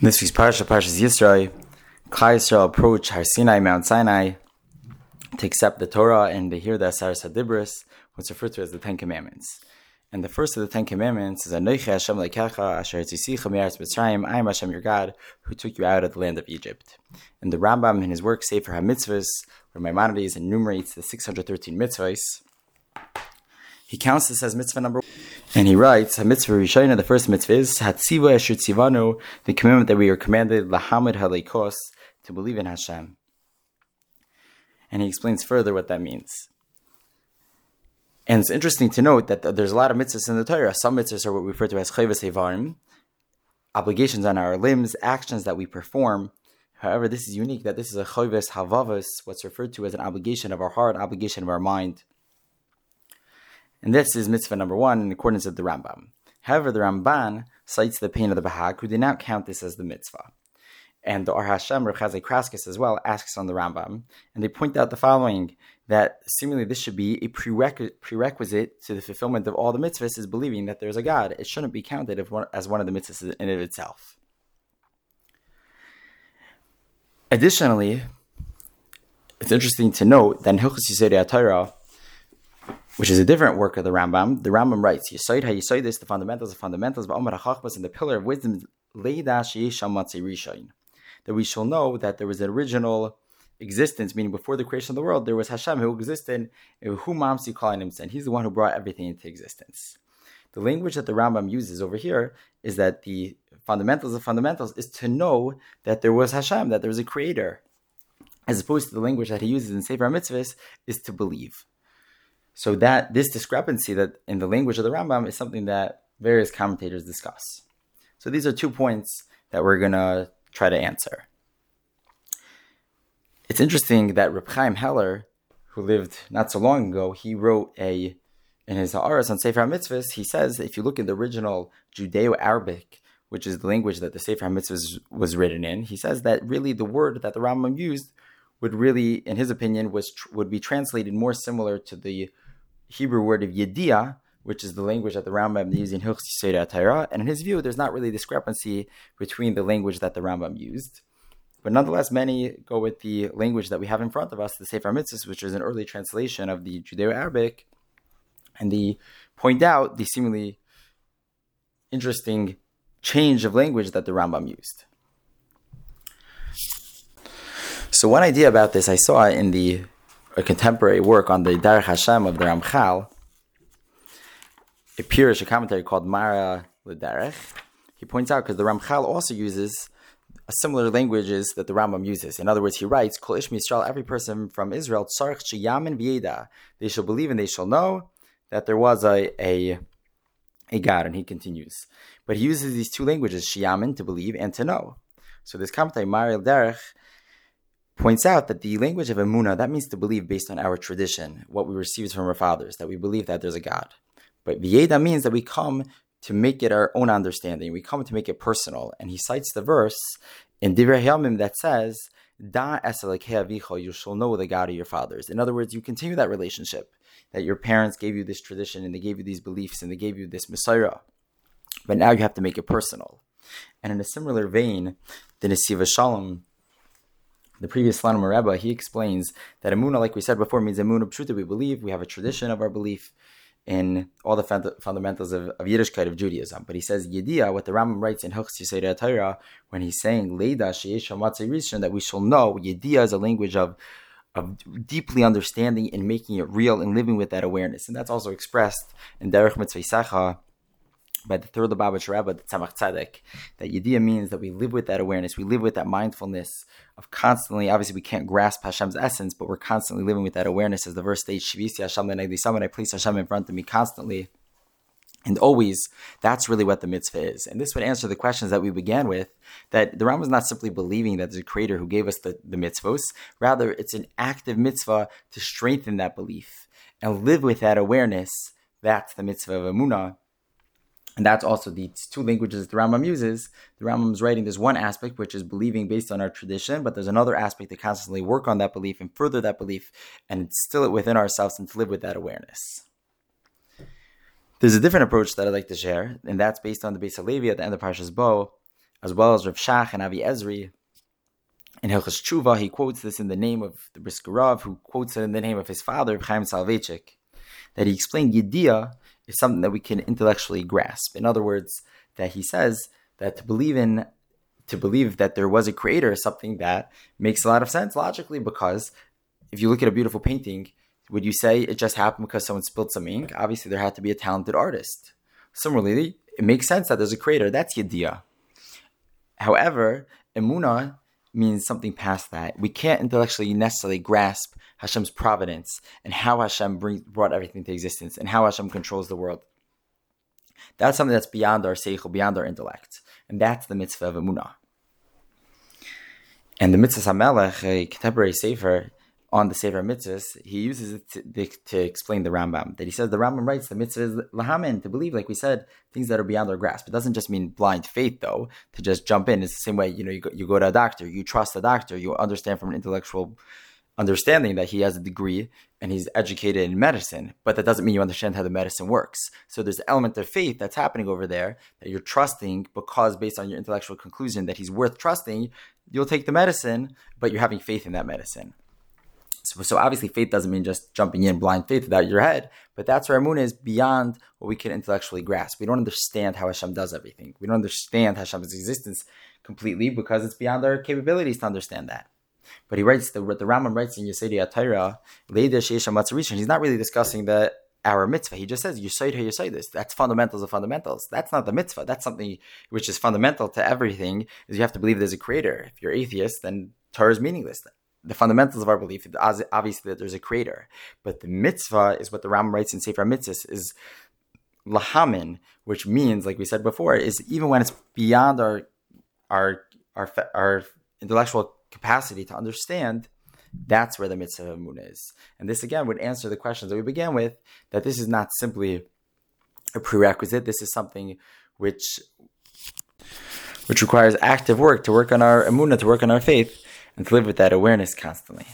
This week's parsha, Parshas Yisro, Klal Yisrael approach Har Sinai, Mount Sinai, to accept the Torah and to hear the Asaras Hadibris, what's referred to as the Ten Commandments. And the first of the Ten Commandments is Anoichi Hashem Lekecha Asher Tzisicha Me'aretz Mitzrayim I am Hashem your God who took you out of the land of Egypt. And the Rambam in his work Sefer HaMitzvahs, where Maimonides enumerates the 613 mitzvahs, he counts this as mitzvah number one. And he writes, mitzvah Rishayna, the first mitzvah is Hatziva Tzivanu, the commandment that we are commanded, Lahamid Halekos, to believe in Hashem. And he explains further what that means. And it's interesting to note that there's a lot of mitzvahs in the Torah. Some mitzvahs are what we refer to as chayvas evarim, obligations on our limbs, actions that we perform. However, this is unique that this is a chayvas havavas, what's referred to as an obligation of our heart, obligation of our mind. And this is mitzvah number one in accordance with the Rambam. However, the Ramban cites the pain of the Bahag, who did not count this as the mitzvah. And the Or Hashem, Rechazai Crescas as well, asks on the Rambam, and they point out the following that seemingly this should be a prerequisite to the fulfillment of all the mitzvahs is believing that there's a God. It shouldn't be counted as one of the mitzvahs in of itself. Additionally, it's interesting to note that in Hilchos Yesodei Torah, which is a different work of the Rambam. The Rambam writes, "Yisoid ha this, the fundamentals of fundamentals, but Omar HaChachmas, and the pillar of wisdom, Leida Rishayin, that we shall know that there was an original existence, meaning before the creation of the world, there was Hashem who existed, who Mamsi calling him, he's the one who brought everything into existence. The language that the Rambam uses over here is that the fundamentals of fundamentals is to know that there was Hashem, that there was a creator, as opposed to the language that he uses in Sefer Mitzvahs is to believe. So that this discrepancy that in the language of the Rambam is something that various commentators discuss. So these are two points that we're gonna try to answer. It's interesting that Reb Chaim Heller, who lived not so long ago, he wrote a in his Haaretz on Sefer HaMitzvahs, he says if you look in the original Judeo-Arabic, which is the language that the Sefer HaMitzvahs was written in, he says that really the word that the Rambam used would really, in his opinion, was would be translated more similar to the Hebrew word of Yediah, which is the language that the Rambam used in Hilchos Torah, and in his view, there's not really discrepancy between the language that the Rambam used. But nonetheless, many go with the language that we have in front of us, the Sefer Mitzvahs, which is an early translation of the Judeo-Arabic, and they point out the seemingly interesting change of language that the Rambam used. So one idea about this I saw in the a contemporary work on the Derech Hashem of the Ramchal, appears a commentary called Mara L'Derech. He points out because the Ramchal also uses similar languages that the Rambam uses. In other words, he writes, Kol Ish Yisrael, every person from Israel, Tzarech Sheyamin V'yeda, they shall believe and they shall know that there was a, a, a God. And he continues. But he uses these two languages, Sheyamin, to believe, and to know. So this commentary, Mara L'Derech, points out that the language of emuna that means to believe based on our tradition, what we received from our fathers, that we believe that there's a God. But v'yeda means that we come to make it our own understanding. We come to make it personal. And he cites the verse in Divrei that says, "Da vicho," you shall know the God of your fathers. In other words, you continue that relationship that your parents gave you this tradition and they gave you these beliefs and they gave you this Messiah. But now you have to make it personal. And in a similar vein, the Nesivos Shalom the previous Slonim Rebbe, he explains that Emunah, like we said before, means Emunah Pshuta. We believe, we have a tradition of our belief in all the fund- fundamentals of, of Yiddishkeit, of Judaism. But he says, Yediyah, what the Rambam writes in Hilchos Yesodei Torah, when he's saying, Leida that we shall know, Yediyah is a language of of deeply understanding and making it real and living with that awareness. And that's also expressed in Derech Mitzvah by the third Lubavitch Rebbe, the Tzemach Tzedek, that Yediyah means that we live with that awareness, we live with that mindfulness of constantly, obviously we can't grasp Hashem's essence, but we're constantly living with that awareness as the verse states, Shivisi Hashem Lenegdi I place Hashem in front of me constantly. And always, that's really what the mitzvah is. And this would answer the questions that we began with, that the Rambam is not simply believing that there's a creator who gave us the, the mitzvahs, rather it's an active mitzvah to strengthen that belief and live with that awareness. That's the mitzvah of Emunah and that's also the two languages the Rambam uses. The Rambam's writing, there's one aspect which is believing based on our tradition, but there's another aspect to constantly work on that belief and further that belief and instill it within ourselves and to live with that awareness. There's a different approach that I'd like to share, and that's based on the Beis Halevi at the end of Parshas Bo, as well as Rav Shach and Avi Ezri. In Hilchas Tshuva, he quotes this in the name of the Brisker Rav, who quotes it in the name of his father, Chaim Soloveitchik, that he explained Yediyah is something that we can intellectually grasp. In other words, that he says that to believe in to believe that there was a creator is something that makes a lot of sense logically because if you look at a beautiful painting, would you say it just happened because someone spilled some ink? Obviously, there had to be a talented artist. Similarly, it makes sense that there's a creator. That's Yediyah. However, Emuna means something past that. We can't intellectually necessarily grasp Hashem's providence and how Hashem bring, brought everything to existence and how Hashem controls the world. That's something that's beyond our seichel, beyond our intellect. And that's the mitzvah of Emunah. And the mitzvah Hamelech, a contemporary sefer, on the Sefer Mitzvahs, he uses it to, to, explain the Rambam. That he says the Rambam writes the mitzvah is lahamin, to believe, like we said, things that are beyond our grasp. It doesn't just mean blind faith, though, to just jump in. It's the same way, you know, you go, you go to a doctor, you trust a doctor, you understand from an intellectual understanding that he has a degree and he's educated in medicine, but that doesn't mean you understand how the medicine works. So there's an element of faith that's happening over there that you're trusting because based on your intellectual conclusion that he's worth trusting, you'll take the medicine, but you're having faith in that medicine. So, so obviously, faith doesn't mean just jumping in blind faith without your head, but that's where Amun is beyond what we can intellectually grasp. We don't understand how Hashem does everything. We don't understand Hashem's existence completely because it's beyond our capabilities to understand that. But he writes the the Rambam writes in Yesodei HaTorah, He's not really discussing the our mitzvah. He just says you say you say this. That's fundamentals of fundamentals. That's not the mitzvah. That's something which is fundamental to everything. Is you have to believe there's a creator. If you're atheist, then Torah is meaningless the fundamentals of our belief, obviously that there's a creator. But the mitzvah is what the Ram writes in Sefer Mitzvahs is lahamin, which means, like we said before, is even when it's beyond our our our our intellectual capacity to understand, that's where the mitzvah of Amun is. And this again would answer the questions that we began with, that this is not simply a prerequisite, this is something which which requires active work to work on our emunah, to work on our faith, and to live with that awareness constantly.